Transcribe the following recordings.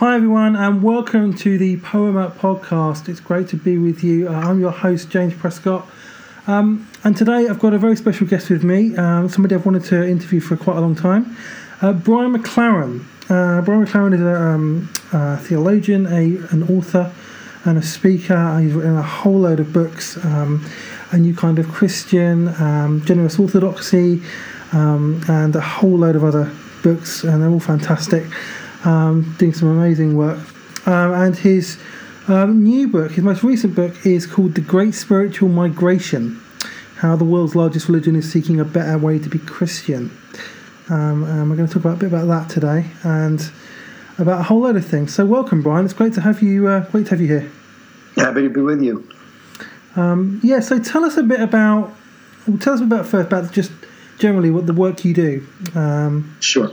Hi, everyone, and welcome to the Poema podcast. It's great to be with you. Uh, I'm your host, James Prescott. Um, and today I've got a very special guest with me, uh, somebody I've wanted to interview for quite a long time, uh, Brian McLaren. Uh, Brian McLaren is a, um, a theologian, a, an author, and a speaker. He's written a whole load of books um, A New Kind of Christian, um, Generous Orthodoxy, um, and a whole load of other books, and they're all fantastic um, doing some amazing work. Um, and his um, new book, his most recent book, is called The Great Spiritual Migration How the World's Largest Religion is Seeking a Better Way to Be Christian. Um, and we're going to talk about a bit about that today and about a whole load of things. So, welcome, Brian. It's great to have you. Uh, great to have you here. Happy to be with you. Um, yeah. So, tell us a bit about. Well, tell us about first about just generally what the work you do. Um, sure.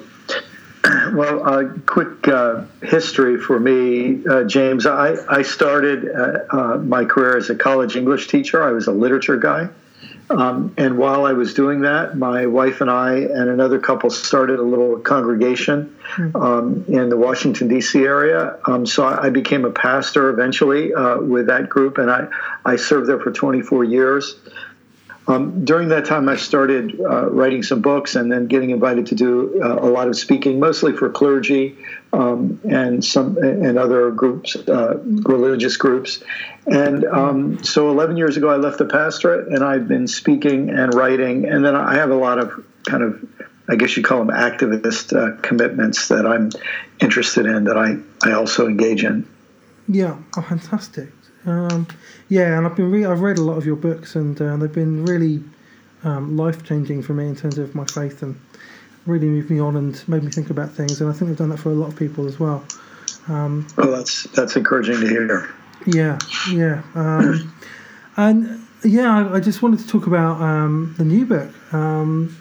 Well, a uh, quick uh, history for me, uh, James. I, I started uh, uh, my career as a college English teacher. I was a literature guy. Um, and while I was doing that, my wife and I and another couple started a little congregation hmm. um, in the Washington, D.C. area. Um, so I became a pastor eventually uh, with that group, and I, I served there for 24 years. Um, during that time, I started uh, writing some books and then getting invited to do uh, a lot of speaking, mostly for clergy um, and some and other groups, uh, religious groups. And um, so, 11 years ago, I left the pastorate, and I've been speaking and writing. And then I have a lot of kind of, I guess you call them activist uh, commitments that I'm interested in that I I also engage in. Yeah, oh, fantastic. Um, yeah, and I've been re- I've read a lot of your books, and uh, they've been really um, life changing for me in terms of my faith, and really moved me on and made me think about things. And I think they've done that for a lot of people as well. Um, well, that's that's encouraging to hear. Yeah, yeah, um, and yeah, I, I, just wanted to talk about um, the new book um,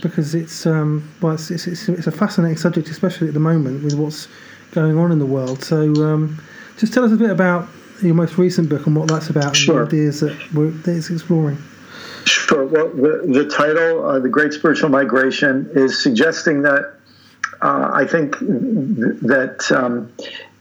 because it's well, it's, it's, it's a fascinating subject, especially at the moment with what's going on in the world. So, just tell us a bit about your most recent book and what that's about sure. and the ideas that, we're, that it's exploring. Sure. Well, the, the title, uh, The Great Spiritual Migration, is suggesting that uh, I think that um,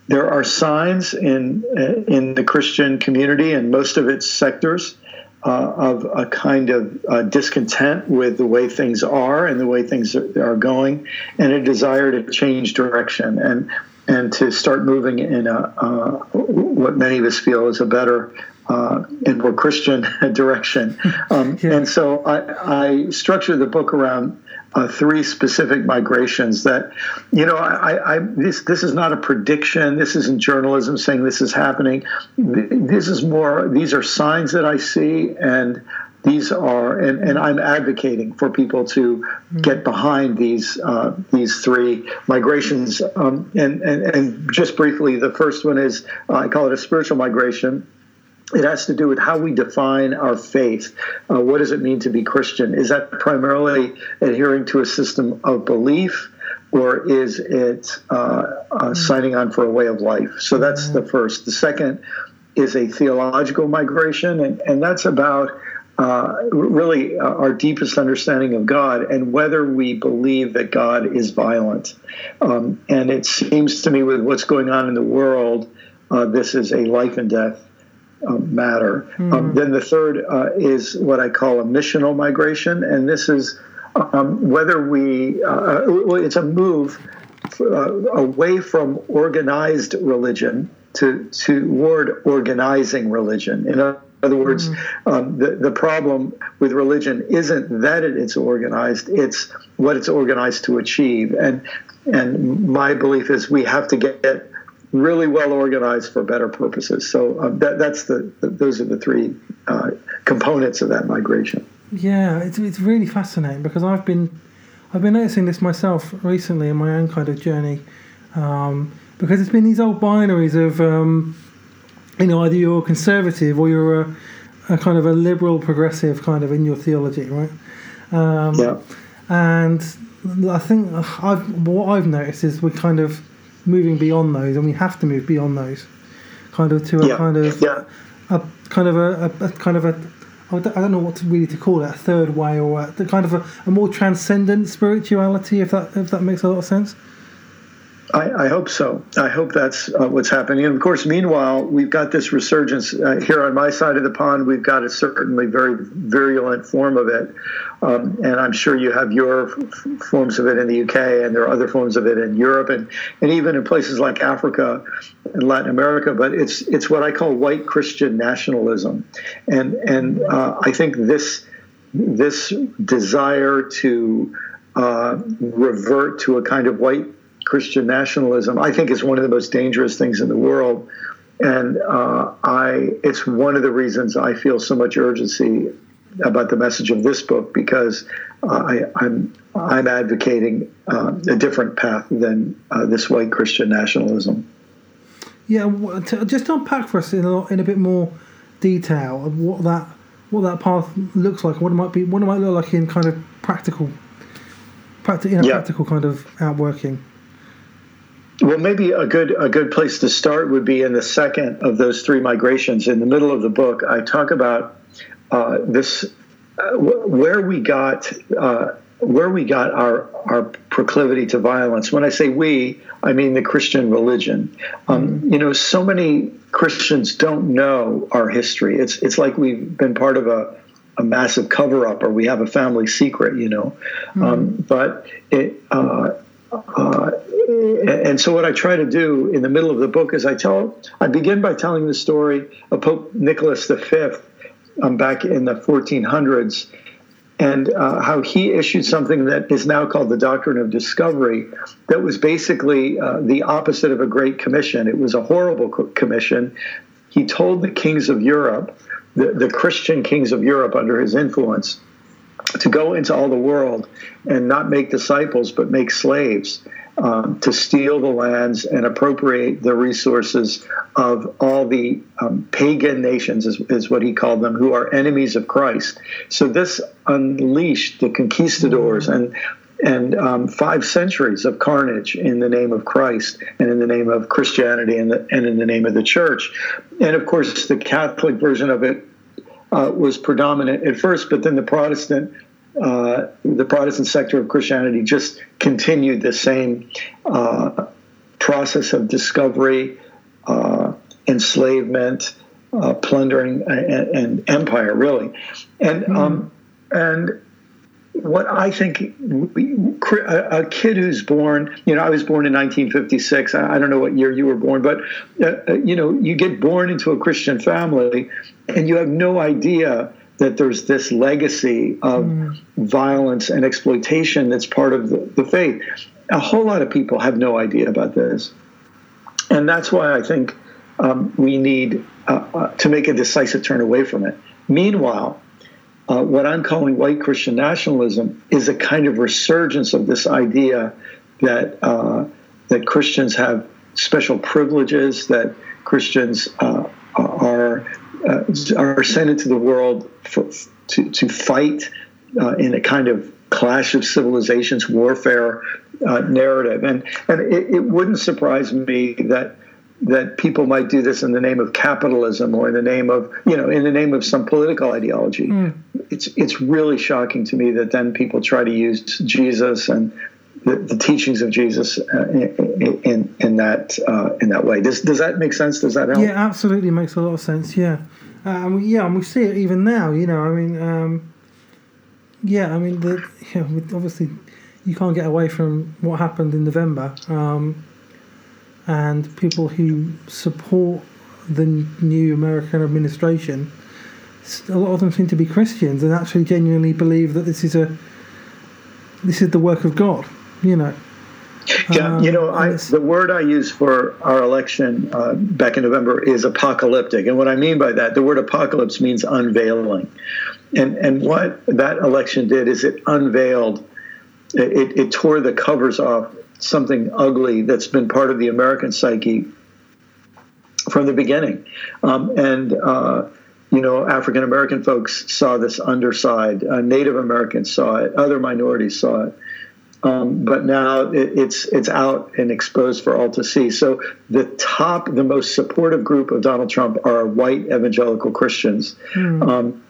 there are signs in in the Christian community and most of its sectors uh, of a kind of uh, discontent with the way things are and the way things are going, and a desire to change direction. And and to start moving in a, uh, what many of us feel is a better uh, and more Christian direction. Um, yeah. And so I, I structured the book around uh, three specific migrations that, you know, I, I, this this is not a prediction. This isn't journalism saying this is happening. This is more. These are signs that I see, and these are, and, and I'm advocating for people to mm-hmm. get behind these uh, these three migrations. Um, and, and and just briefly, the first one is uh, I call it a spiritual migration. It has to do with how we define our faith. Uh, what does it mean to be Christian? Is that primarily adhering to a system of belief? Or is it uh, uh, mm-hmm. signing on for a way of life? So that's the first. The second is a theological migration, and, and that's about uh, really uh, our deepest understanding of God and whether we believe that God is violent. Um, and it seems to me, with what's going on in the world, uh, this is a life and death uh, matter. Mm. Um, then the third uh, is what I call a missional migration, and this is um, whether we, uh, well, it's a move away from organized religion to toward organizing religion. In in other words, mm-hmm. um, the, the problem with religion isn't that it, it's organized, it's what it's organized to achieve. And, and my belief is we have to get it really well organized for better purposes. So um, that, that's the, the, those are the three uh, components of that migration. Yeah, it's, it's really fascinating because I've been I've been noticing this myself recently in my own kind of journey um, because it's been these old binaries of um, you know, either you're conservative or you're a, a, kind of a liberal progressive kind of in your theology, right? Um, yeah. And I think I've, what I've noticed is we're kind of moving beyond those, and we have to move beyond those, kind of to a yeah. kind of yeah. a kind of a, a, a, kind of a I don't know what to really to call it a third way or a, kind of a, a more transcendent spirituality, if that if that makes a lot of sense. I, I, hope so. I hope that's uh, what's happening. And of course, meanwhile, we've got this resurgence uh, here on my side of the pond. We've got a certainly very virulent form of it, um, and I'm sure you have your f- forms of it in the UK, and there are other forms of it in Europe, and and even in places like Africa and Latin America. But it's it's what I call white Christian nationalism, and and uh, I think this this desire to uh, revert to a kind of white Christian nationalism, I think is one of the most dangerous things in the world. And uh, I, it's one of the reasons I feel so much urgency about the message of this book because uh, I, am I'm, I'm advocating uh, a different path than uh, this white Christian nationalism. Yeah, just unpack for us in a, in a bit more detail of what that what that path looks like, what it might be, what it might look like in kind of practical, practical, in a yeah. practical kind of outworking. Well, maybe a good a good place to start would be in the second of those three migrations. In the middle of the book, I talk about uh, this uh, where we got uh, where we got our our proclivity to violence. When I say we, I mean the Christian religion. Um, mm-hmm. You know, so many Christians don't know our history. It's it's like we've been part of a a massive cover up or we have a family secret, you know. Mm-hmm. Um, but it, uh, uh, and so what I try to do in the middle of the book is I tell I begin by telling the story of Pope Nicholas V um, back in the 1400s and uh, how he issued something that is now called the doctrine of discovery that was basically uh, the opposite of a great commission. It was a horrible commission. He told the kings of europe the, the christian kings of europe under his influence to go into all the world and not make disciples but make slaves um, to steal the lands and appropriate the resources of all the um, pagan nations, is, is, what he called them, who are enemies of Christ. So this unleashed the conquistadors and and um, five centuries of carnage in the name of Christ and in the name of Christianity and, the, and in the name of the church. And of course, the Catholic version of it uh, was predominant at first, but then the Protestant, uh, the Protestant sector of Christianity just continued the same uh, process of discovery, uh, enslavement, uh, plundering, and, and, empire, really, and mm. um, and what I think a, kid who's born, you know, I was born in 1956. I don't know what year you were born, but uh, uh, you know, you get born into a Christian family, and you have no idea that there's this legacy of mm. violence and exploitation that's part of the, the faith. A whole lot of people have no idea about this, and that's why I think um, we need uh, uh, to make a decisive turn away from it. Meanwhile uh, what I'm calling white Christian nationalism is a kind of resurgence of this idea that uh, that Christians have special privileges, that Christians uh, are uh, are sent into the world for, to to fight uh, in a kind of clash of civilizations warfare uh, narrative, and and it, it wouldn't surprise me that that people might do this in the name of capitalism or in the name of you know in the name of some political ideology mm. it's it's really shocking to me that then people try to use jesus and the, teachings of jesus uh, in, in, in that uh, in that way. Does does that make sense? Does that help? Yeah absolutely makes a lot of sense yeah. Um, yeah and we see it even now you know i mean um, yeah i mean the, know, obviously you can't get away from what happened in november um, and people who support the new American administration, a lot of them seem to be Christians and actually genuinely believe that this is a this is the work of God. You know. Yeah, um, you know, I, the word I use for our election uh, back in November is apocalyptic, and what I mean by that, the word apocalypse means unveiling, and and what that election did is it unveiled, it, it tore the covers off something ugly that's been part of the American psyche from the beginning. Um, and, uh, you know, African American folks saw this underside, uh, Native Americans saw it, other minorities saw it. Um, but now it, it's it's out and exposed for all to see. So the top, the most supportive group of Donald Trump are white evangelical Christians. Mm. Um,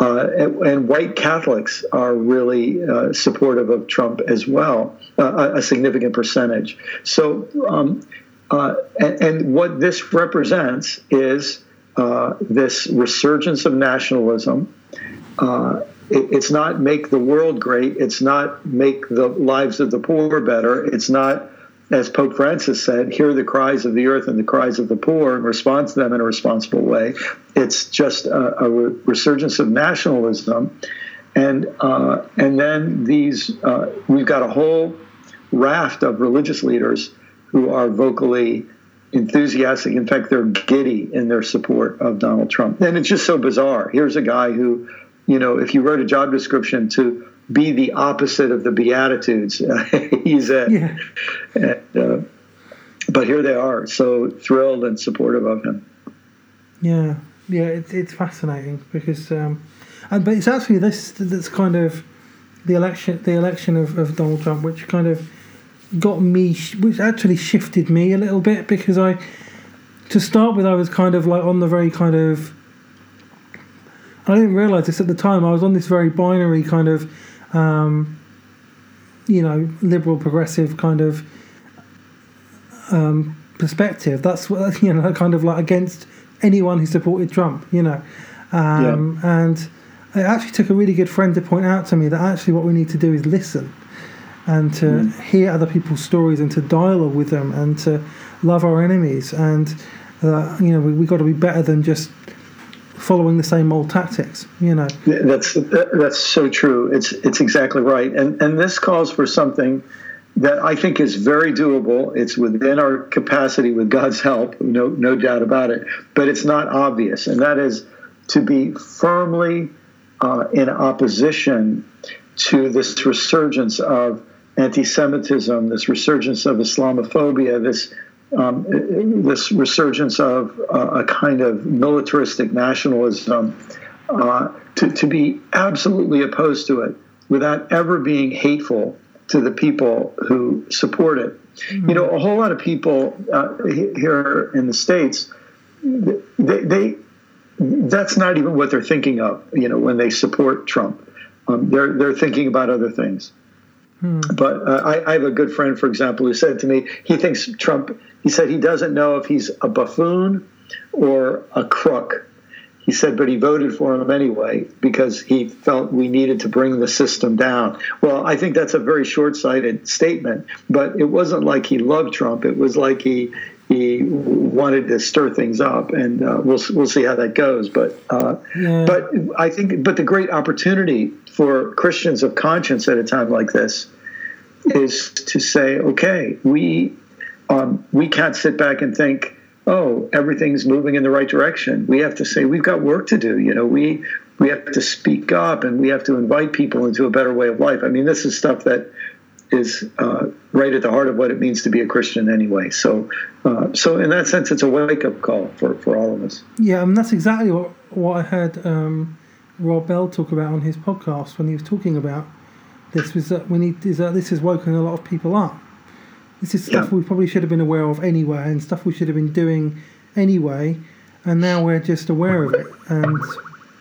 Uh, and, and, white Catholics are really uh, supportive of Trump as well, uh, a, significant percentage. So, um, uh, and, and, what this represents is uh, this resurgence of nationalism. It, it's not make the world great. It's not make the lives of the poor better. It's not as Pope Francis said, hear the cries of the earth and the cries of the poor and respond to them in a responsible way. It's just a, a resurgence of nationalism. And, uh, and then these, uh, we've got a whole raft of religious leaders who are vocally enthusiastic. In fact, they're giddy in their support of Donald Trump. And it's just so bizarre. Here's a guy who, you know, if you wrote a job description to be the opposite of the Beatitudes. He's at. yeah. And, uh, but here they are, so thrilled and supportive of him. Yeah, yeah, it's it's fascinating because, um, and but it's actually this that's kind of the election, the election of, of Donald Trump, which kind of got me, which actually shifted me a little bit because I, to start with, I was kind of like on the very kind of. I didn't realize this at the time. I was on this very binary kind of um, you know, liberal progressive kind of um, perspective. That's what you know, kind of like against anyone who supported Trump. You know, um, yeah. and it actually took a really good friend to point out to me that actually what we need to do is listen and to mm. hear other people's stories and to dialogue with them and to love our enemies and uh, you know we we got to be better than just following the same old tactics. You know, that's that's so true. It's it's exactly right, and and this calls for something that I think is very doable. It's within our capacity with God's help, no no doubt about it. But it's not obvious, and that is to be firmly uh, in opposition to this resurgence of anti-Semitism, this resurgence of Islamophobia, this um, this resurgence of uh, a kind of militaristic nationalism, uh, to, to be absolutely opposed to it without ever being hateful to the people who support it. Mm-hmm. You know, a whole lot of people uh, here in the States, they, they, that's not even what they're thinking of, you know, when they support Trump. Um, they're, they're thinking about other things. Hmm. But uh, I, I, have a good friend, for example, who said to me he thinks Trump. He said he doesn't know if he's a buffoon or a crook. He said, but he voted for him anyway because he felt we needed to bring the system down. Well, I think that's a very short-sighted statement. But it wasn't like he loved Trump. It was like he he wanted to stir things up, and uh, we'll we'll see how that goes. But uh, yeah. but I think but the great opportunity for Christians of conscience at a time like this is to say, okay, we um, we can't sit back and think, oh, everything's moving in the right direction. We have to say we've got work to do. You know, we we have to speak up and we have to invite people into a better way of life. I mean, this is stuff that is uh, right at the heart of what it means to be a Christian anyway. So, uh, so in that sense, it's a wake up call for, for all of us. Yeah, and that's exactly what what I heard um, Rob Bell talk about on his podcast when he was talking about this was that when he is that this has woken a lot of people up. This is stuff yeah. we probably should have been aware of anyway, and stuff we should have been doing anyway, and now we're just aware of it, and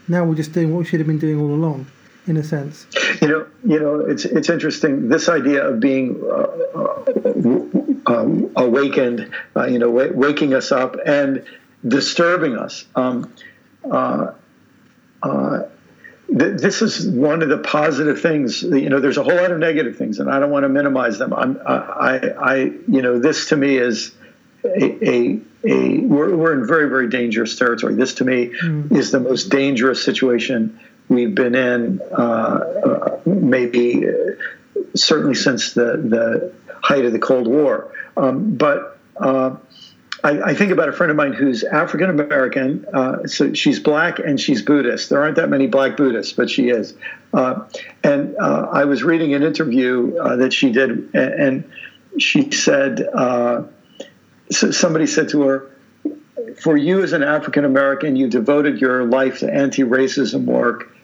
now we're just doing what we should have been doing all along, in a sense. You know, you know, it's it's interesting. This idea of being uh, uh, um, awakened, uh, you know, w- waking us up and disturbing us. Um, uh, uh, th- this is one of the positive things. You know, there's a whole lot of negative things, and I don't want to minimize them. I'm, I, I, you know, this to me is a, a, a we're, we're in very, very dangerous territory. This to me mm. is the most dangerous situation we've been in, uh, uh, maybe uh, certainly since the the height of the Cold War. Um, but uh, I, I, think about a friend of mine who's African American. Uh, so she's black and she's Buddhist. There aren't that many black Buddhists, but she is. Uh, and uh, I was reading an interview uh, that she did, and she said, uh, so somebody said to her, for you as an African American, you devoted your life to anti racism work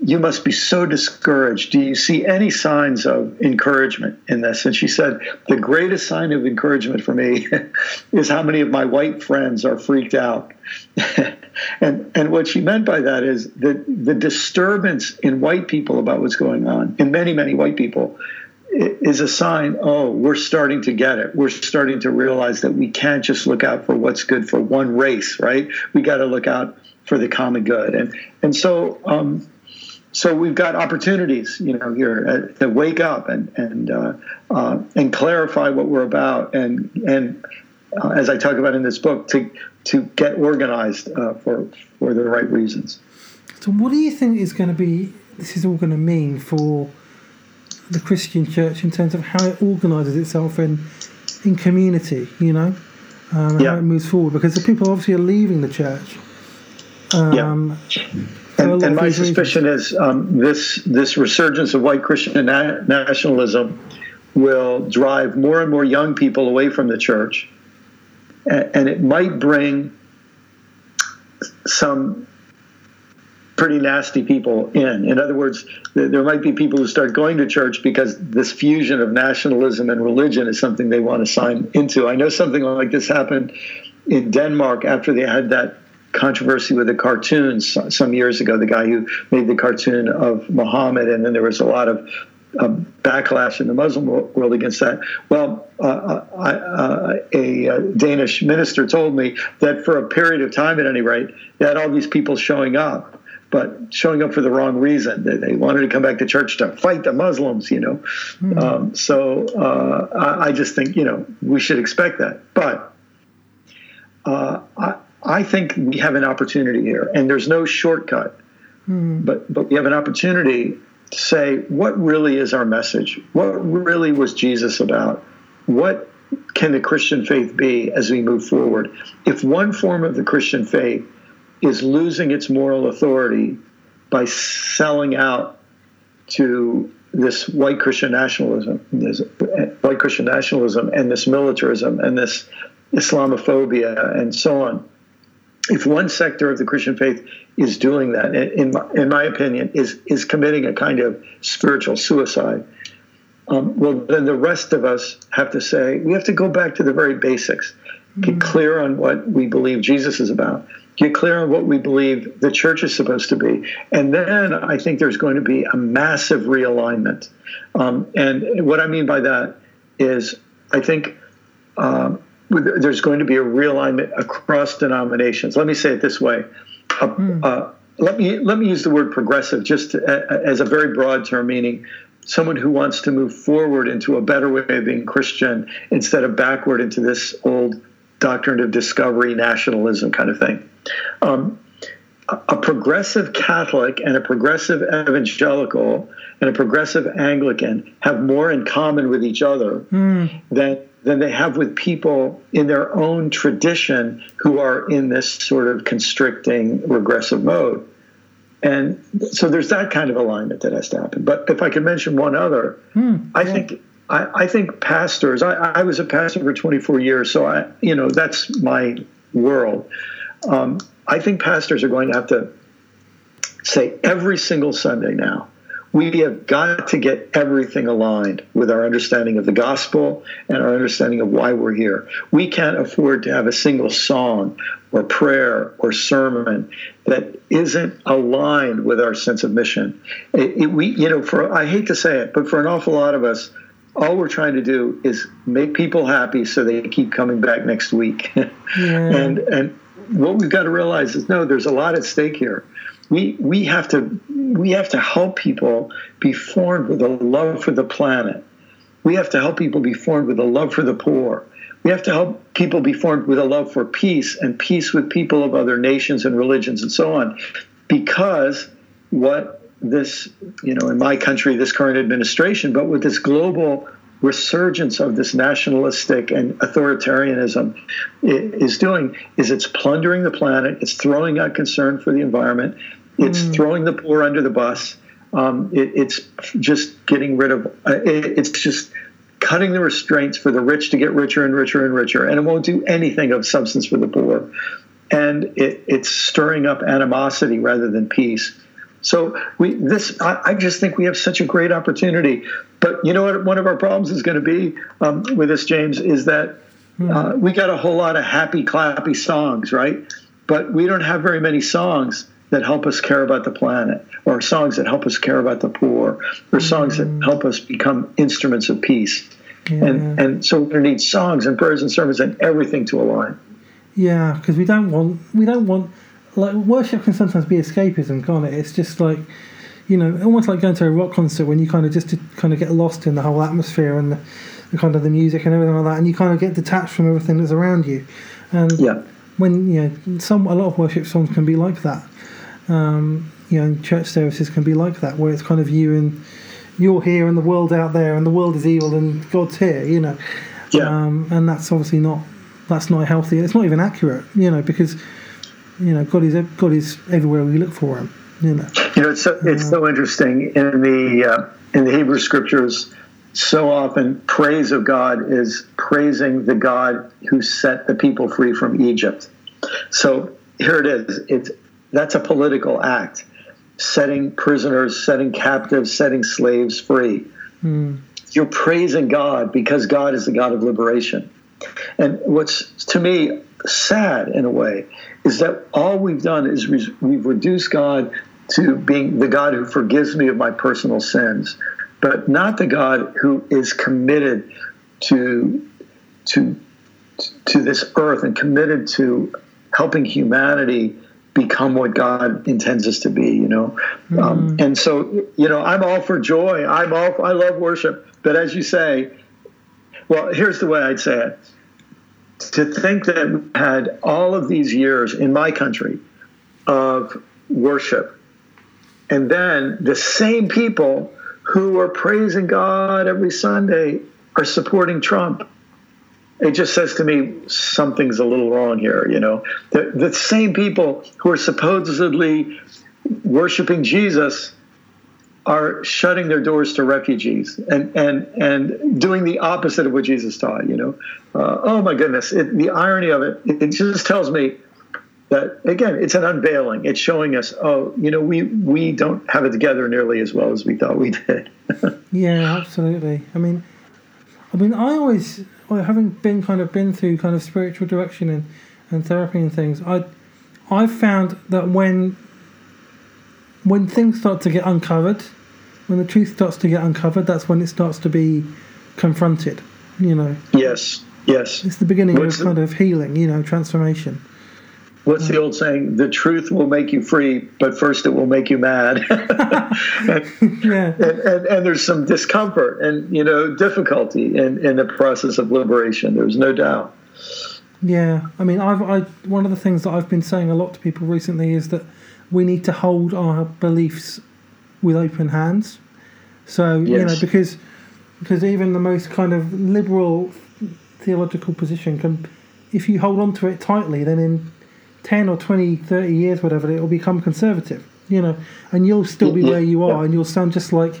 you must be so discouraged. Do you see any signs of encouragement in this? And she said, The greatest sign of encouragement for me is how many of my white friends are freaked out. And and what she meant by that is that the disturbance in white people about what's going on, in many many white people, is a sign. Oh, we're starting to get it. We're starting to realize that we can't just look out for what's good for one race, right? We got to look out for the common good. And and so. Um, so we've got opportunities, you know, here uh, to wake up and and uh, uh, and clarify what we're about, and and uh, as I talk about in this book, to to get organized uh, for for the right reasons. So, what do you think is going to be? This is all going to mean for the Christian Church in terms of how it organises itself in in community. You know, um, yeah. how it moves forward because the people obviously are leaving the church. Um, yeah. And, and my suspicion reasons. is um, this this resurgence of white Christian na- nationalism will drive more and more young people away from the church and it might bring some pretty nasty people in. In other words, there might be people who start going to church because this fusion of nationalism and religion is something they want to sign into. I know something like this happened in Denmark after they had that controversy with the cartoons some years ago. The guy who made the cartoon of Muhammad, and then there was a lot of a backlash in the Muslim world against that. Well, uh, uh I, uh, a, uh, Danish minister told me that for a period of time, at any rate, they had all these people showing up, but showing up for the wrong reason. They, they wanted to come back to church to fight the Muslims, you know. Mm-hmm. Um, so uh, I, I, just think, you know, we should expect that. But uh, I, I think we have an opportunity here, and there's no shortcut. Mm-hmm. But but we have an opportunity to say what really is our message? What really was Jesus about? What can the Christian faith be as we move forward? If one form of the Christian faith is losing its moral authority by selling out to this white Christian nationalism, this white Christian nationalism, and this militarism, and this Islamophobia, and so on, if one sector of the Christian faith is doing that, in my, in my opinion, is is committing a kind of spiritual suicide, um, well, then the rest of us have to say we have to go back to the very basics, get mm-hmm. clear on what we believe Jesus is about, get clear on what we believe the church is supposed to be, and then I think there's going to be a massive realignment. Um, and what I mean by that is, I think. Um, there's going to be a realignment across denominations. Let me say it this way. Uh, mm. uh, let me let me use the word progressive just to, as a very broad term, meaning someone who wants to move forward into a better way of being Christian instead of backward into this old doctrine of discovery nationalism kind of thing. Um, a progressive Catholic and a progressive evangelical and a progressive Anglican have more in common with each other mm. than than they have with people in their own tradition who are in this sort of constricting regressive mode. And so there's that kind of alignment that has to happen. But if I could mention one other, hmm, I think I, I, think pastors. I, I, was a pastor for 24 years, so I you know that's my world. Um, I think pastors are going to have to say every single Sunday now we have got to get everything aligned with our understanding of the gospel and our understanding of why we're here. We can't afford to have a single song or prayer or sermon that isn't aligned with our sense of mission. It, it, we, you know, for I hate to say it, but for an awful lot of us, all we're trying to do is make people happy so they keep coming back next week. yeah. and and what we've got to realize is no, there's a lot at stake here we we have to we have to help people be formed with a love for the planet. We have to help people be formed with a love for the poor. We have to help people be formed with a love for peace and peace with people of other nations and religions and so on. Because what this, you know, in my country, this current administration, but with this global resurgence of this nationalistic and authoritarianism is doing is it's plundering the planet, it's throwing out concern for the environment, it's mm. throwing the poor under the bus. Um, it, it's just getting rid of. Uh, it, it's just cutting the restraints for the rich to get richer and richer and richer, and it won't do anything of substance for the poor. And it, it's stirring up animosity rather than peace. So we this I, I, just think we have such a great opportunity. But you know what? One of our problems is going to be um, with this, James, is that hmm. uh, we got a whole lot of happy clappy songs, right? but we don't have very many songs that help us care about the planet, or songs that help us care about the poor, or songs that help us become instruments of peace. Yeah. And and so we need songs and prayers and sermons and everything to align. Yeah, because we don't want we don't want like worship can sometimes be escapism, can't it? It's just like you know, almost like going to a rock concert when you kind of just kind of get lost in the whole atmosphere and the, the kind of the music and everything like that, and you kind of get detached from everything that's around you. And yeah. when you know, some a lot of worship songs can be like that. Um, you know, church services can be like that, where it's kind of you and you're here and the world out there, and the world is evil and God's here. You know, yeah. Um, and that's obviously not that's not healthy. It's not even accurate. You know, because you know God is God is everywhere we look for Him. You know, you know it's so, it's uh, so interesting in the uh, in the Hebrew Scriptures. So often, praise of God is praising the God who set the people free from Egypt. So here it is. It's that's a political act, setting prisoners, setting captives, setting slaves free. Mm. You're praising God because God is the God of liberation. And what's to me sad in a way is that all we've done is we've reduced God to being the God who forgives me of my personal sins, but not the God who is committed to to to this earth and committed to helping humanity become what God intends us to be, you know. Mm-hmm. Um, and so, you know, I'm all for joy. I'm all for, I love worship, but as you say, well, here's the way I'd say it. To think that we had all of these years in my country of worship, and then the same people who are praising God every Sunday are supporting Trump it just says to me something's a little wrong here. You know, the, the same people who are supposedly worshiping Jesus are shutting their doors to refugees and and and doing the opposite of what Jesus taught. You know, uh, oh my goodness, it, the irony of it. It just tells me that again, it's an unveiling. It's showing us, oh, you know, we we don't have it together nearly as well as we thought we did. yeah, absolutely. I mean, I mean, I always well, having been kind of been through kind of spiritual direction and, and therapy and things, I I've found that when when things start to get uncovered, when the truth starts to get uncovered, that's when it starts to be confronted. You know. Yes. Yes. It's the beginning What's of kind of healing. You know, transformation. What's the old saying? The truth will make you free, but first it will make you mad. and, yeah. And, and, and, there's some discomfort and you know difficulty in, in the process of liberation. There's no doubt. Yeah, I mean, I've I one of the things that I've been saying a lot to people recently is that we need to hold our beliefs with open hands. So yes. you know, because because even the most kind of liberal theological position can, if you hold on to it tightly, then in 10 or 20, 30 years, whatever, it will become conservative, you know, and you'll still be where you are and you'll sound just like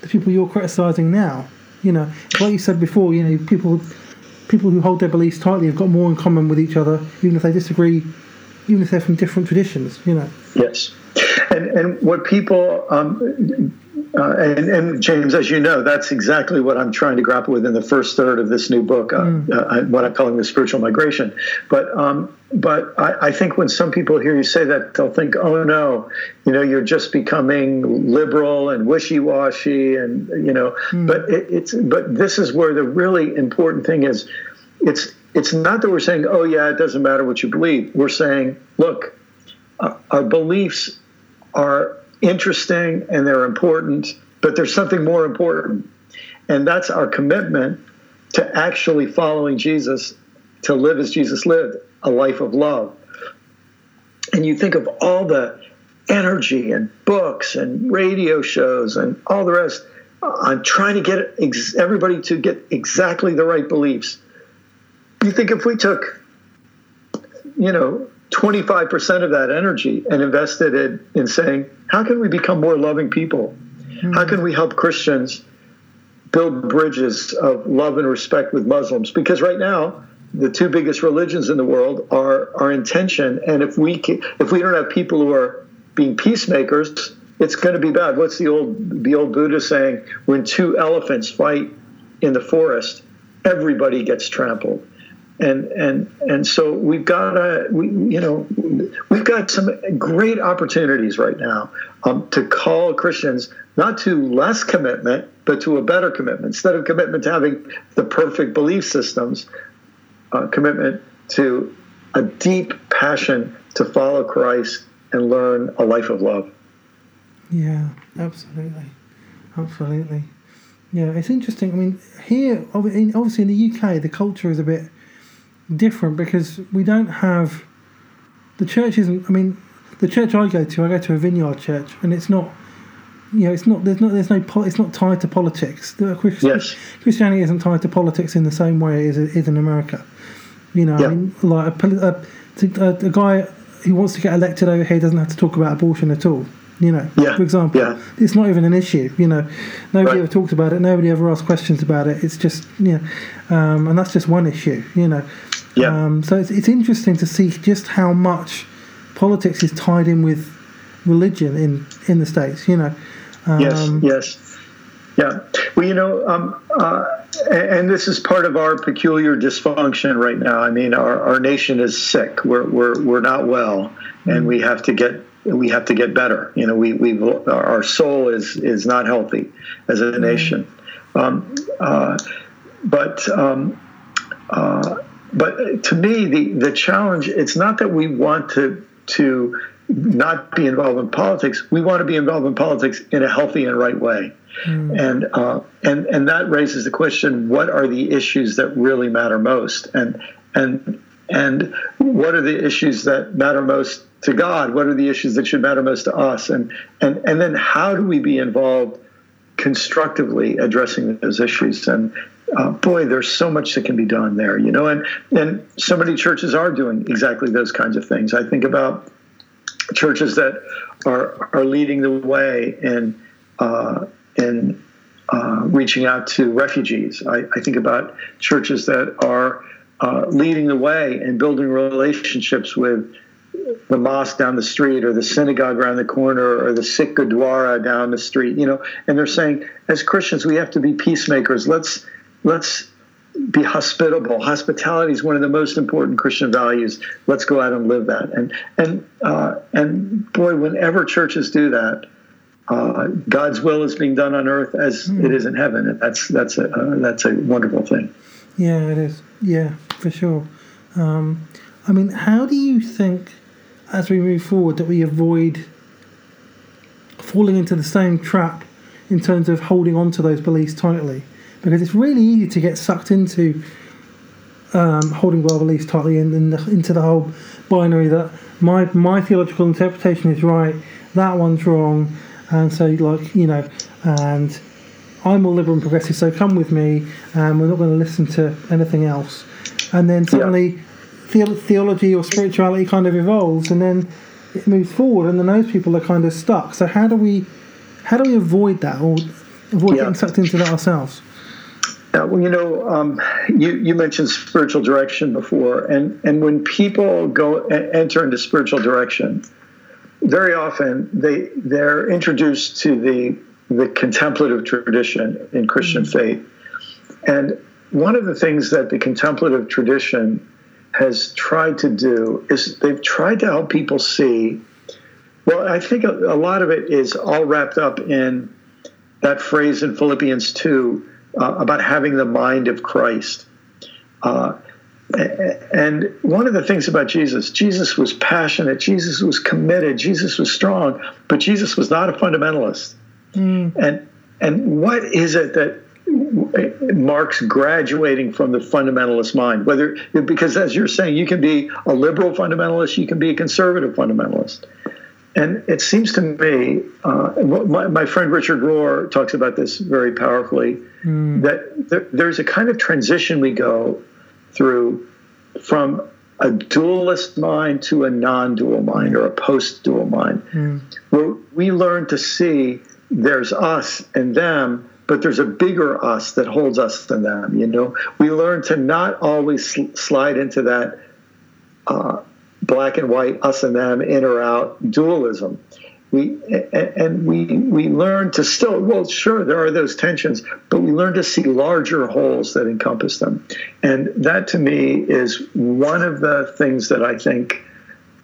the people you're criticizing now. You know, like you said before, you know, people people who hold their beliefs tightly have got more in common with each other, even if they disagree, even if they're from different traditions, you know. Yes. And, and what people um, uh, and, and, James, as you know, that's exactly what I'm trying to grapple with in the first third of this new book, uh, mm. uh, what I'm calling the spiritual migration. But um, but I, I, think when some people hear you say that, they'll think, "Oh no, you know, you're just becoming liberal and wishy-washy," and you know. Mm. But it, it's but this is where the really important thing is. It's it's not that we're saying, "Oh yeah, it doesn't matter what you believe." We're saying, "Look, uh, our beliefs are." interesting and they're important, but there's something more important. And that's our commitment to actually following Jesus, to live as Jesus lived, a life of love. And you think of all the energy and books and radio shows and all the rest on trying to get everybody to get exactly the right beliefs. You think if we took, you know, 25% of that energy and invested it in saying, how can we become more loving people? Mm-hmm. How can we help Christians build bridges of love and respect with Muslims? Because right now, the two biggest religions in the world are are in tension, and if we if we don't have people who are being peacemakers, it's going to be bad. What's the old the old Buddha saying? When two elephants fight in the forest, everybody gets trampled. And and and so we've got a we you know we've got some great opportunities right now um, to call Christians not to less commitment but to a better commitment. Instead of commitment to having the perfect belief systems uh, commitment to a deep passion to follow Christ and learn a life of love. Yeah absolutely. Absolutely. Yeah it's interesting. I mean here obviously in the UK the culture is a bit different because we don't have the church isn't. I mean, the church I go to, I go to a vineyard church, and it's not. You know, it's not. There's not. There's no. It's not tied to politics. The yes. Christianity isn't tied to politics in the same way as it is in America. You know, yeah. I mean, like a, a, a, guy who wants to get elected over here doesn't have to talk about abortion at all. You know, yeah. for example, yeah. it's not even an issue. You know, nobody right. ever talks about it. Nobody ever asks questions about it. It's just, you know, um, and that's just one issue. You know, yeah. Um, so it's, it's interesting to see just how much politics is tied in with religion in in the states. You know. Um, yes. Yes. Yeah. Well, you know, um, uh, and this is part of our peculiar dysfunction right now. I mean, our, our nation is sick. We're, we're, we're not well, and mm. we have to get we have to get better. You know, we we our soul is is not healthy as a mm. nation. Um, uh, but um, uh, but to me, the, the challenge, it's not that we want to, to not be involved in politics. We want to be involved in politics in a healthy and right way. Mm. And, uh, and, and that raises the question, what are the issues that really matter most? And, and, and what are the issues that matter most to God? What are the issues that should matter most to us? And, and, and then how do we be involved constructively addressing those issues? And, uh, boy, there's so much that can be done there, you know, and and so many churches are doing exactly those kinds of things. I think about churches that are are leading the way in uh, in uh, reaching out to refugees. I, I, think about churches that are uh, leading the way in building relationships with the mosque down the street or the synagogue around the corner or the Sikh Gurdwara down the street, you know, and they're saying, as Christians, we have to be peacemakers. Let's let's be hospitable. Hospitality is one of the most important Christian values. Let's go out and live that. And and uh, and boy, whenever churches do that, uh, God's will is being done on earth as mm. it is in heaven, and that's that's a uh, that's a wonderful thing. Yeah, it is. Yeah, for sure. Um, I mean, how do you think, as we move forward, that we avoid falling into the same trap in terms of holding on to those beliefs tightly? Because it's really easy to get sucked into um, holding Bible beliefs tightly and, and the, into the whole binary that my my theological interpretation is right, that one's wrong, and so like you know, and I'm all liberal and progressive, so come with me, and we're not going to listen to anything else, and then suddenly yeah. the, theology or spirituality kind of evolves, and then it moves forward, and then those people are kind of stuck. So how do we how do we avoid that or avoid yeah. getting sucked into that ourselves? Yeah, well, you know, um, you, you mentioned spiritual direction before, and, and when people go enter into spiritual direction, very often they they're introduced to the the contemplative tradition in Christian mm-hmm. faith, and one of the things that the contemplative tradition has tried to do is they've tried to help people see. Well, I think a, a lot of it is all wrapped up in that phrase in Philippians two uh, about having the mind of Christ. Uh, and one of the things about Jesus, Jesus was passionate, Jesus was committed, Jesus was strong, but Jesus was not a fundamentalist. Mm. And and what is it that marks graduating from the fundamentalist mind? Whether because as you're saying, you can be a liberal fundamentalist, you can be a conservative fundamentalist. And it seems to me, uh, my, my, friend Richard Rohr talks about this very powerfully, mm. that there, there's a kind of transition we go through from a dualist mind to a non-dual mind or a post-dual mind, mm. where we learn to see there's us and them, but there's a bigger us that holds us than them. You know, we learn to not always sl- slide into that. Uh, black and white, us and them, in or out dualism. we and we we learn to still well sure there are those tensions but we learn to see larger wholes that encompass them and that to me is one of the things that i think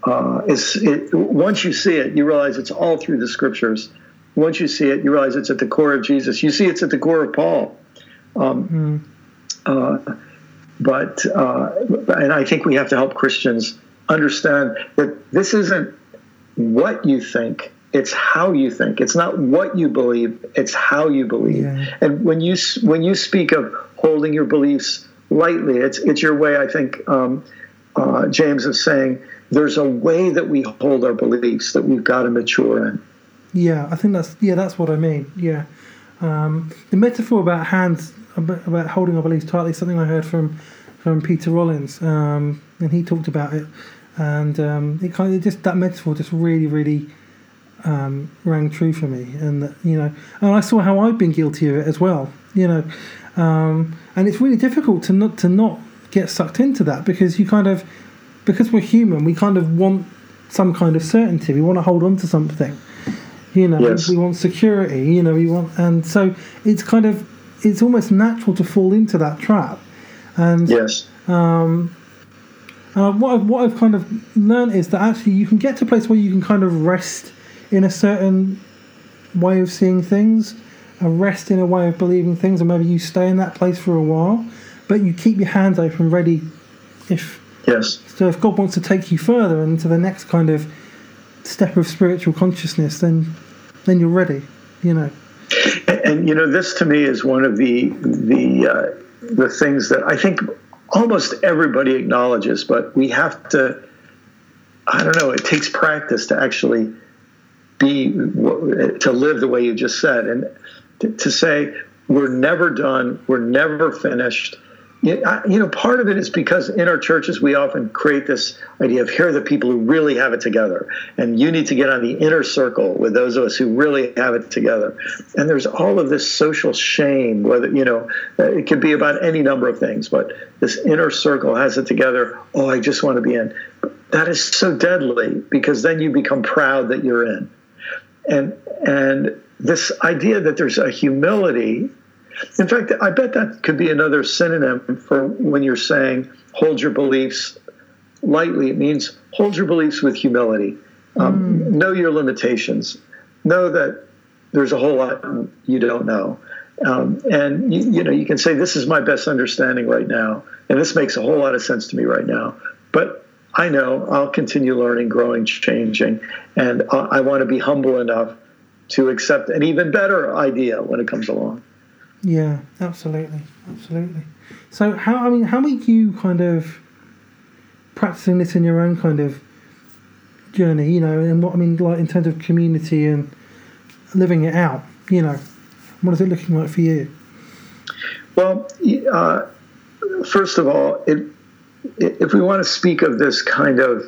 uh, is it, once you see it you realize it's all through the scriptures once you see it you realize it's at the core of jesus you see it's at the core of paul um, mm. uh, but uh, and i think we have to help christians understand that this isn't what you think it's how you think. It's not what you believe it's how you believe. Yeah. and when you when you speak of holding your beliefs lightly it's it's your way i think um, uh, james is saying there's a way that we hold our beliefs that we've got to mature in. Yeah i think that's yeah that's what i mean yeah. Um, the metaphor about hands about, holding our beliefs tightly something i heard from from peter rollins um, and he talked about it and um, it kind of just that metaphor just really, really um, rang true for me. And you know, and I saw how I've been guilty of it as well. You know, um, and it's really difficult to not to not get sucked into that because you kind of because we're human, we kind of want some kind of certainty. We want to hold on to something. You know, yes. we want security. You know, we want, and so it's kind of it's almost natural to fall into that trap. And yes. Um, uh, what I've, what I've kind of learned is that actually you can get to a place where you can kind of rest in a certain way of seeing things, a rest in a way of believing things, and maybe you stay in that place for a while, but you keep your hands open, ready. If yes, so if God wants to take you further into the next kind of step of spiritual consciousness, then then you're ready. You know. And, and you know, this to me is one of the the uh, the things that I think almost everybody acknowledges, but we have to, I don't know, it takes practice to actually be, to live the way you just said. And to, say, we're never done, we're never finished you know, part of it is because in our churches we often create this idea of here are the people who really have it together, and you need to get on the inner circle with those of us who really have it together. And there's all of this social shame, whether you know, uh, it could be about any number of things, but this inner circle has it together. Oh, I just want to be in. That is so deadly because then you become proud that you're in, and and this idea that there's a humility in fact, I bet that could be another synonym for when you're saying hold your beliefs lightly. It means hold your beliefs with humility. Um, mm. Know your limitations. Know that there's a whole lot you don't know. Um, and you, you, know you can say this is my best understanding right now, and this makes a whole lot of sense to me right now. But I know I'll continue learning, growing, changing, and I, I want to be humble enough to accept an even better idea when it comes along. Yeah, absolutely, absolutely. So how I mean, how make you kind of practicing this in your own kind of journey? You know, and what I mean, like in terms of community and living it out. You know, what is it looking like for you? Well, uh, first of all, it, if we want to speak of this kind of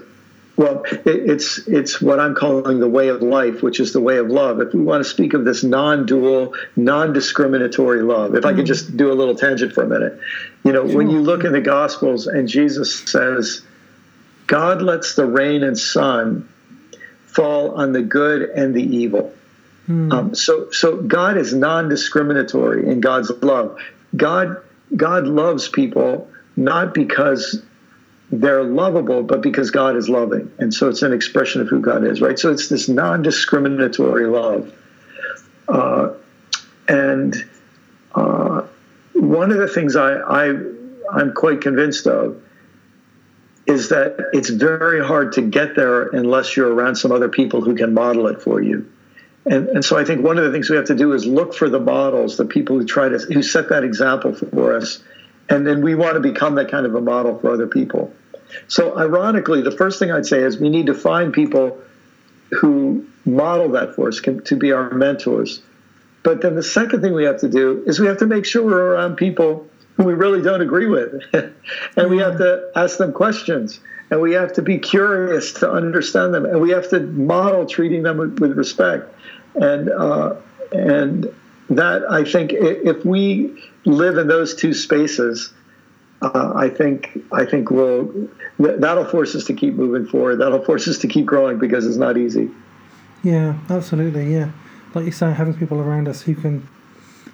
well, it, it's it's what I'm calling the way of life, which is the way of love. If we want to speak of this non-dual, non-discriminatory love, if mm. I could mm. just do a little tangent for a minute, you know, sure. when you look in the Gospels and Jesus says, "God lets the rain and sun fall on the good and the evil." Mm. Um, so, so God is non-discriminatory in God's love. God, God loves people not because they're lovable, but because God is loving. And so it's an expression of who God is, right? So it's this non discriminatory love. Uh, and uh, one of the things I, I, I'm quite convinced of is that it's very hard to get there unless you're around some other people who can model it for you. And, and so I think one of the things we have to do is look for the models, the people who try to who set that example for us, and then we want to become that kind of a model for other people. So, ironically, the first thing I'd say is we need to find people who model that for us to be our mentors. But then the second thing we have to do is we have to make sure we're around people who we really don't agree with. and we have to ask them questions. And we have to be curious to understand them. And we have to model treating them with, with respect. And, uh, and that, I think, if we live in those two spaces, uh, I think I think we'll that'll force us to keep moving forward. That'll force us to keep growing because it's not easy. Yeah, absolutely. Yeah, like you say, having people around us who can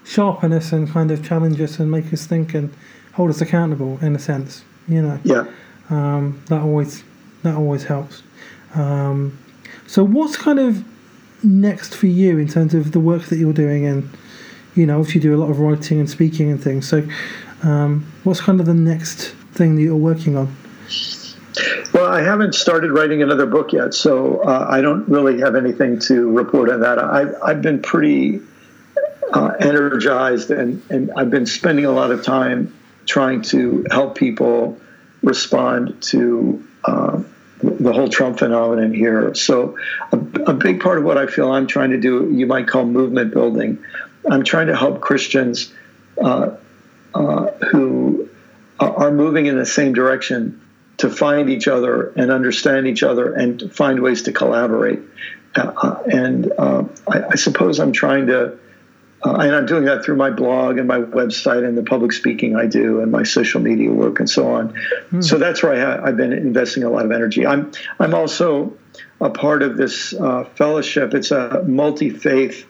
sharpen us and kind of challenge us and make us think and hold us accountable in a sense. You know. Yeah. Um, that always that always helps. Um, so, what's kind of next for you in terms of the work that you're doing? And you know, obviously, you do a lot of writing and speaking and things. So, um, what's kind of the next thing that you're working on? Well, I haven't started writing another book yet, so uh, I don't really have anything to report on that. I've, I've been pretty uh, energized and, and I've been spending a lot of time trying to help people respond to uh, the whole Trump phenomenon here. So, a, a, big part of what I feel I'm trying to do, you might call movement building. I'm trying to help Christians uh, uh, who are moving in the same direction to find each other and understand each other and find ways to collaborate. Uh, and uh, I, I, suppose I'm trying to, uh, and I'm doing that through my blog and my website and the public speaking I do and my social media work and so on. Mm. So that's where I have been investing a lot of energy. I'm I'm also a part of this uh, fellowship. It's a multi faith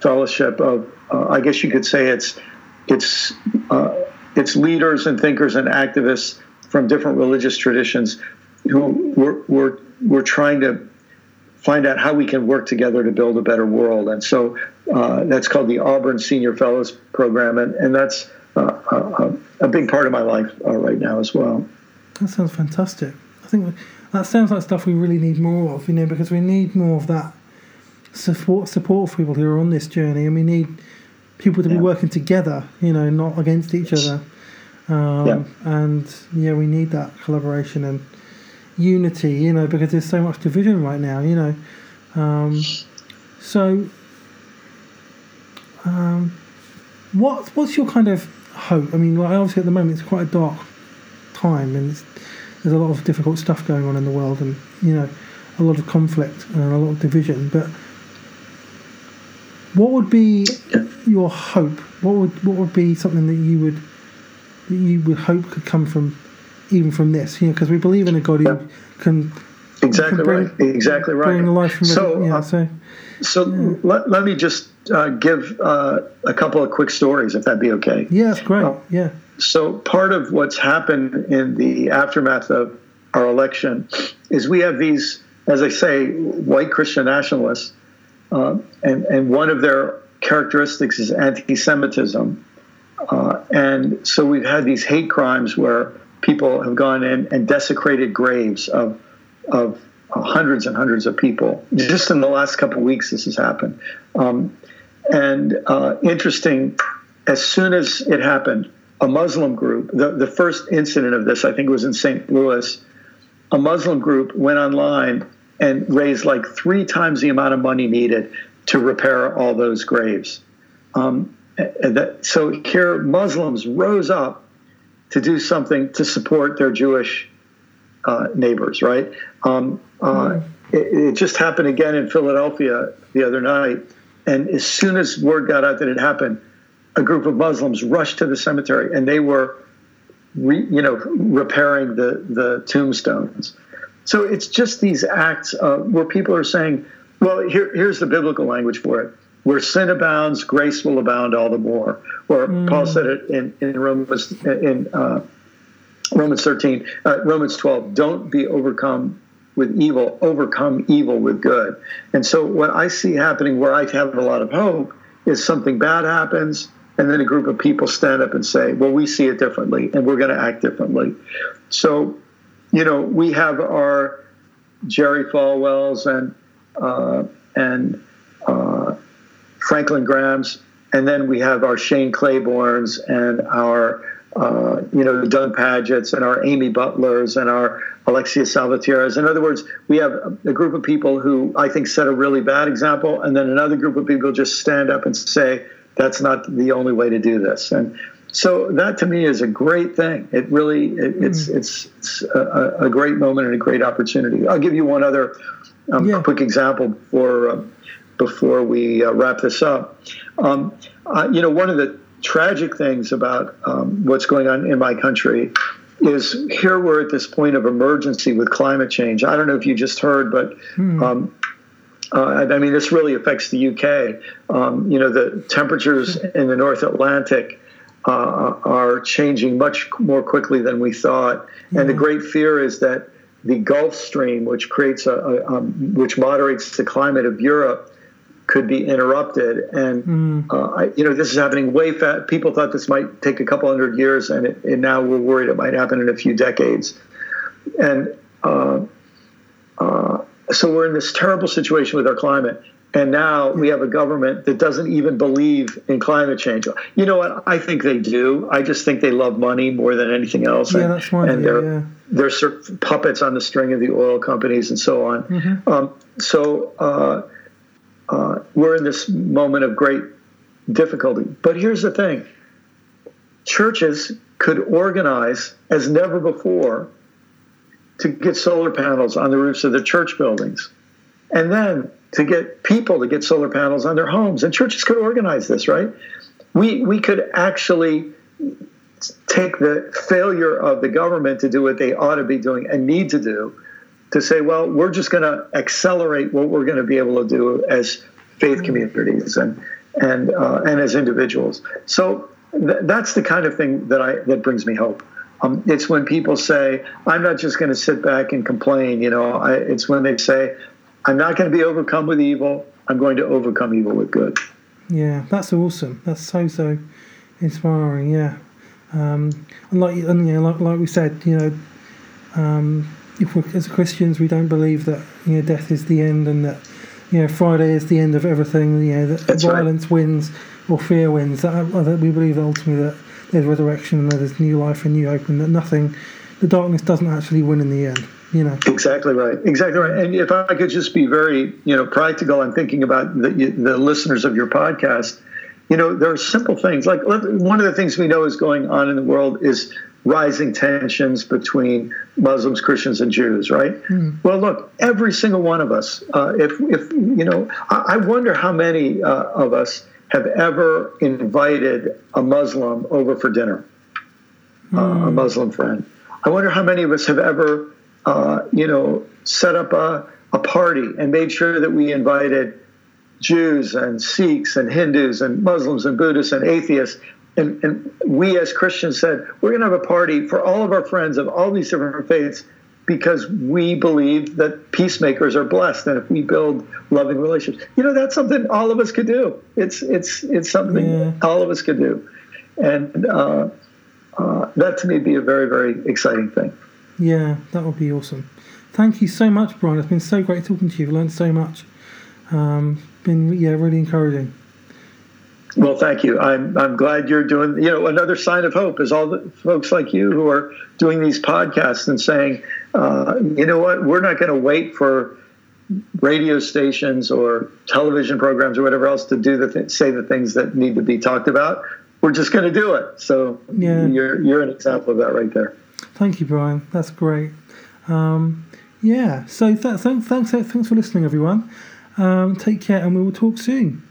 fellowship of, uh, I guess you could say it's it's uh, it's leaders and thinkers and activists from different religious traditions who were, were, were trying to find out how we can work together to build a better world. And so uh, that's called the Auburn Senior Fellows Program, and, and that's uh, a, a, big part of my life uh, right now as well. That sounds fantastic. I think that sounds like stuff we really need more of, you know, because we need more of that support support for people who are on this journey, and we need people to yeah. be working together, you know, not against each other. Um, yeah. And yeah, we need that collaboration and unity, you know, because there's so much division right now, you know. Um, so, um, what what's your kind of hope? I mean, like obviously at the moment it's quite a dark time, and there's a lot of difficult stuff going on in the world, and you know, a lot of conflict and a lot of division. But what would be your hope? What would what would be something that you would that you would hope could come from even from this, you know, because we believe in a God who can exactly can bring, right, exactly right. Bring life from so, yeah, uh, so, so yeah. let, let me just uh, give uh, a couple of quick stories, if that'd be okay. Yeah, that's great. Uh, yeah. So part of what's happened in the aftermath of our election is we have these, as I say, white Christian nationalists, uh, and and one of their characteristics is anti-Semitism. Uh, and so we've had these hate crimes where people have gone in and desecrated graves of, of hundreds and hundreds of people. Just in the last couple of weeks, this has happened. Um, and uh, interesting, as soon as it happened, a Muslim group, the, the first incident of this, I think, was in St. Louis, a Muslim group went online and raised like three times the amount of money needed to repair all those graves. Um, that, so here Muslims rose up to do something to support their Jewish uh, neighbors, right? Um, uh, it, it, just happened again in Philadelphia the other night. And as soon as word got out that it happened, a group of Muslims rushed to the cemetery and they were, re, you know, repairing the, the tombstones. So it's just these acts uh, where people are saying, well, here, here's the biblical language for it where sin abounds, grace will abound all the more. Or mm. Paul said it in, in Romans in uh, Romans 13, uh, Romans 12. Don't be overcome with evil, overcome evil with good. And so, what I see happening, where I have a lot of hope, is something bad happens, and then a group of people stand up and say, "Well, we see it differently, and we're going to act differently." So, you know, we have our Jerry Falwells and and uh, Franklin Graham's, and then we have our Shane Claibornes and our uh, you know Doug Pagitts and our Amy Butlers and our Alexia Salvatierras. In other words, we have a group of people who I think set a really bad example, and then another group of people just stand up and say that's not the only way to do this. And so that to me is a great thing. It really it, it's mm. it's, it's a, a, great moment and a great opportunity. I'll give you one other um, yeah. quick example before uh, before we uh, wrap this up. Um, uh, you know, one of the tragic things about um, what's going on in my country is here we're at this point of emergency with climate change. I don't know if you just heard, but hmm. um, Uh, I mean, this really affects the UK. Um, you know, the temperatures in the North Atlantic uh, are changing much more quickly than we thought, and the great fear is that the Gulf Stream, which creates a, a um, which moderates the climate of Europe, could be interrupted. And mm. uh, I, you know, this is happening way fast. People thought this might take a couple hundred years, and, it, and now we're worried it might happen in a few decades. And uh, uh, so we're in this terrible situation with our climate. And now we have a government that doesn't even believe in climate change. You know what? I think they do. I just think they love money more than anything else. Yeah, and, that's one. And they're yeah. they're sort of puppets on the string of the oil companies and so on. Mm-hmm. Um, so uh, uh, we're in this moment of great difficulty. But here's the thing: churches could organize as never before to get solar panels on the roofs of the church buildings, and then to get people to get solar panels on their homes. And churches could organize this, right? We we could actually take the failure of the government to do what they ought to be doing and need to do to say, well, we're just going to accelerate what we're going to be able to do as faith communities and and uh, and as individuals. So th- that's the kind of thing that I that brings me hope. Um, it's when people say, "I'm not just going to sit back and complain." You know, I, it's when they say, "I'm not going to be overcome with evil. I'm going to overcome evil with good." Yeah, that's awesome. That's so so inspiring. Yeah, um, and like and, you know, like like we said, you know, um, if we as Christians we don't believe that you know death is the end and that you know Friday is the end of everything. You know that That's violence right. wins or fear wins. That, that we believe ultimately that there's resurrection and that there's new life and new hope, and that nothing, the darkness doesn't actually win in the end. You know. Exactly right. Exactly right. And if I could just be very, you know, practical, I'm thinking about the, the listeners of your podcast. You know, there are simple things like one of the things we know is going on in the world is rising tensions between Muslims, Christians, and Jews, right? Mm. Well, look, every single one of us, uh, if, if, you know, I, I wonder how many uh, of us have ever invited a Muslim over for dinner, mm. uh, a hmm. Muslim friend. I wonder how many of us have ever, uh, you know, set up a, a party and made sure that we invited Jews and Sikhs and Hindus and Muslims and Buddhists and atheists. And, and we as Christians said, we're going to have a party for all of our friends of all these different faiths because we believe that peacemakers are blessed and if we build loving relationships. You know that's something all of us could do. It's it's it's something yeah. all of us could do. And uh, uh, that to me would be a very very exciting thing yeah that would be awesome thank you so much brian it's been so great talking to you i've learned so much um, been yeah really encouraging well, thank you. I'm I'm glad you're doing. You know, another sign of hope is all the folks like you who are doing these podcasts and saying, uh, you know what, we're not going to wait for radio stations or television programs or whatever else to do the th- say the things that need to be talked about. We're just going to do it. So yeah. you're you're an example of that right there. Thank you, Brian. That's great. Um, yeah. So th- th- thanks thanks for listening, everyone. Um, take care, and we will talk soon.